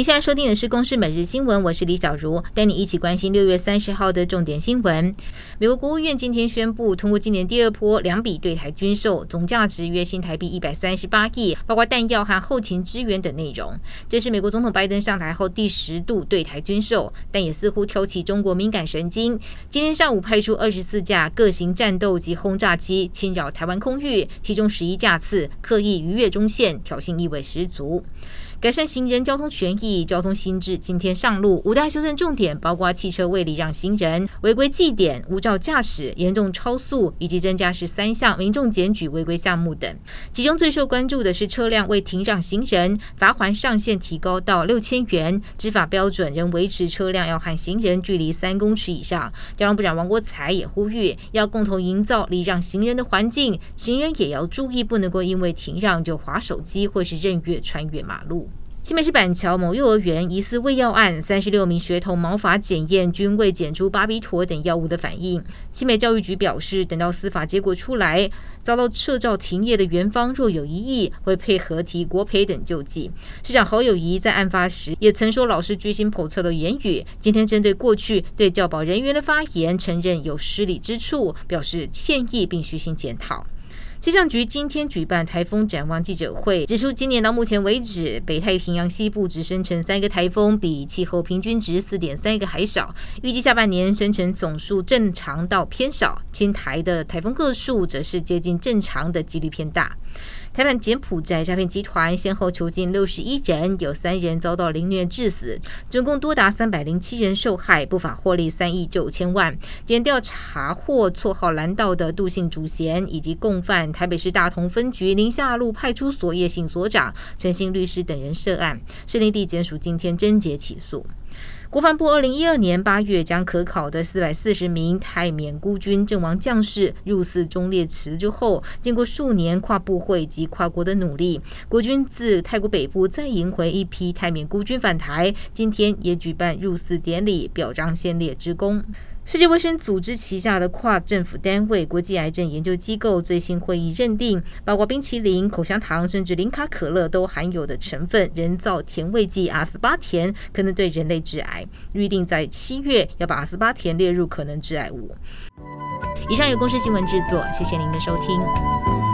您现在收听的是《公视每日新闻》，我是李小茹，带你一起关心六月三十号的重点新闻。美国国务院今天宣布，通过今年第二波两笔对台军售，总价值约新台币一百三十八亿，包括弹药和后勤支援等内容。这是美国总统拜登上台后第十度对台军售，但也似乎挑起中国敏感神经。今天上午派出二十四架各型战斗机轰炸机侵扰台湾空域，其中十一架次刻意逾越中线，挑衅意味十足。改善行人交通权益，交通新制今天上路，五大修正重点包括汽车未礼让行人、违规记点、无照驾驶、严重超速，以及增加十三项民众检举违规项目等。其中最受关注的是车辆未停让行人，罚锾上限提高到六千元，执法标准仍维持车辆要和行人距离三公尺以上。交通部长王国材也呼吁，要共同营造礼让行人的环境，行人也要注意，不能够因为停让就滑手机或是任意穿越马路。新北市板桥某幼儿园疑似喂药案，三十六名学童毛发检验均未检出巴比妥等药物的反应。新北教育局表示，等到司法结果出来，遭到撤照停业的园方若有异议，会配合提国赔等救济。市长侯友宜在案发时也曾说老师居心叵测的言语，今天针对过去对教保人员的发言，承认有失礼之处，表示歉意并虚心检讨。气象局今天举办台风展望记者会，指出今年到目前为止，北太平洋西部只生成三个台风，比气候平均值四点三个还少。预计下半年生成总数正常到偏少，青台的台风个数则是接近正常的几率偏大。台湾柬埔寨诈骗集团先后囚禁六十一人，有三人遭到凌虐致死，总共多达三百零七人受害，不法获利三亿九千万。检调查获绰号“蓝道”的杜姓主嫌以及共犯，台北市大同分局宁夏路派出所叶姓所长陈姓律师等人涉案，士林地检署今天侦结起诉。国防部二零一二年八月将可考的四百四十名泰缅孤军阵亡将士入祀忠烈祠之后，经过数年跨部会及跨国的努力，国军自泰国北部再迎回一批泰缅孤军返台，今天也举办入祀典礼，表彰先烈之功。世界卫生组织旗下的跨政府单位国际癌症研究机构最新会议认定，包括冰淇淋、口香糖甚至零卡可乐都含有的成分人造甜味剂阿斯巴甜可能对人类致癌，预定在七月要把阿斯巴甜列入可能致癌物。以上由公司新闻制作，谢谢您的收听。